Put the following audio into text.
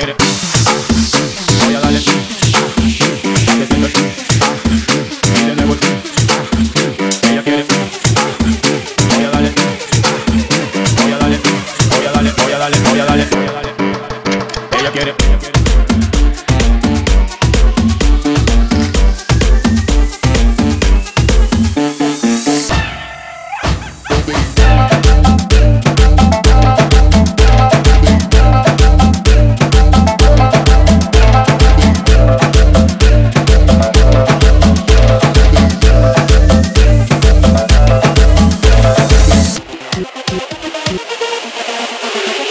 quiere. Voy a darle. Voy a darle. Voy a darle. Voy a darle. Voy a darle. Voy a darle. Ella quiere. いい?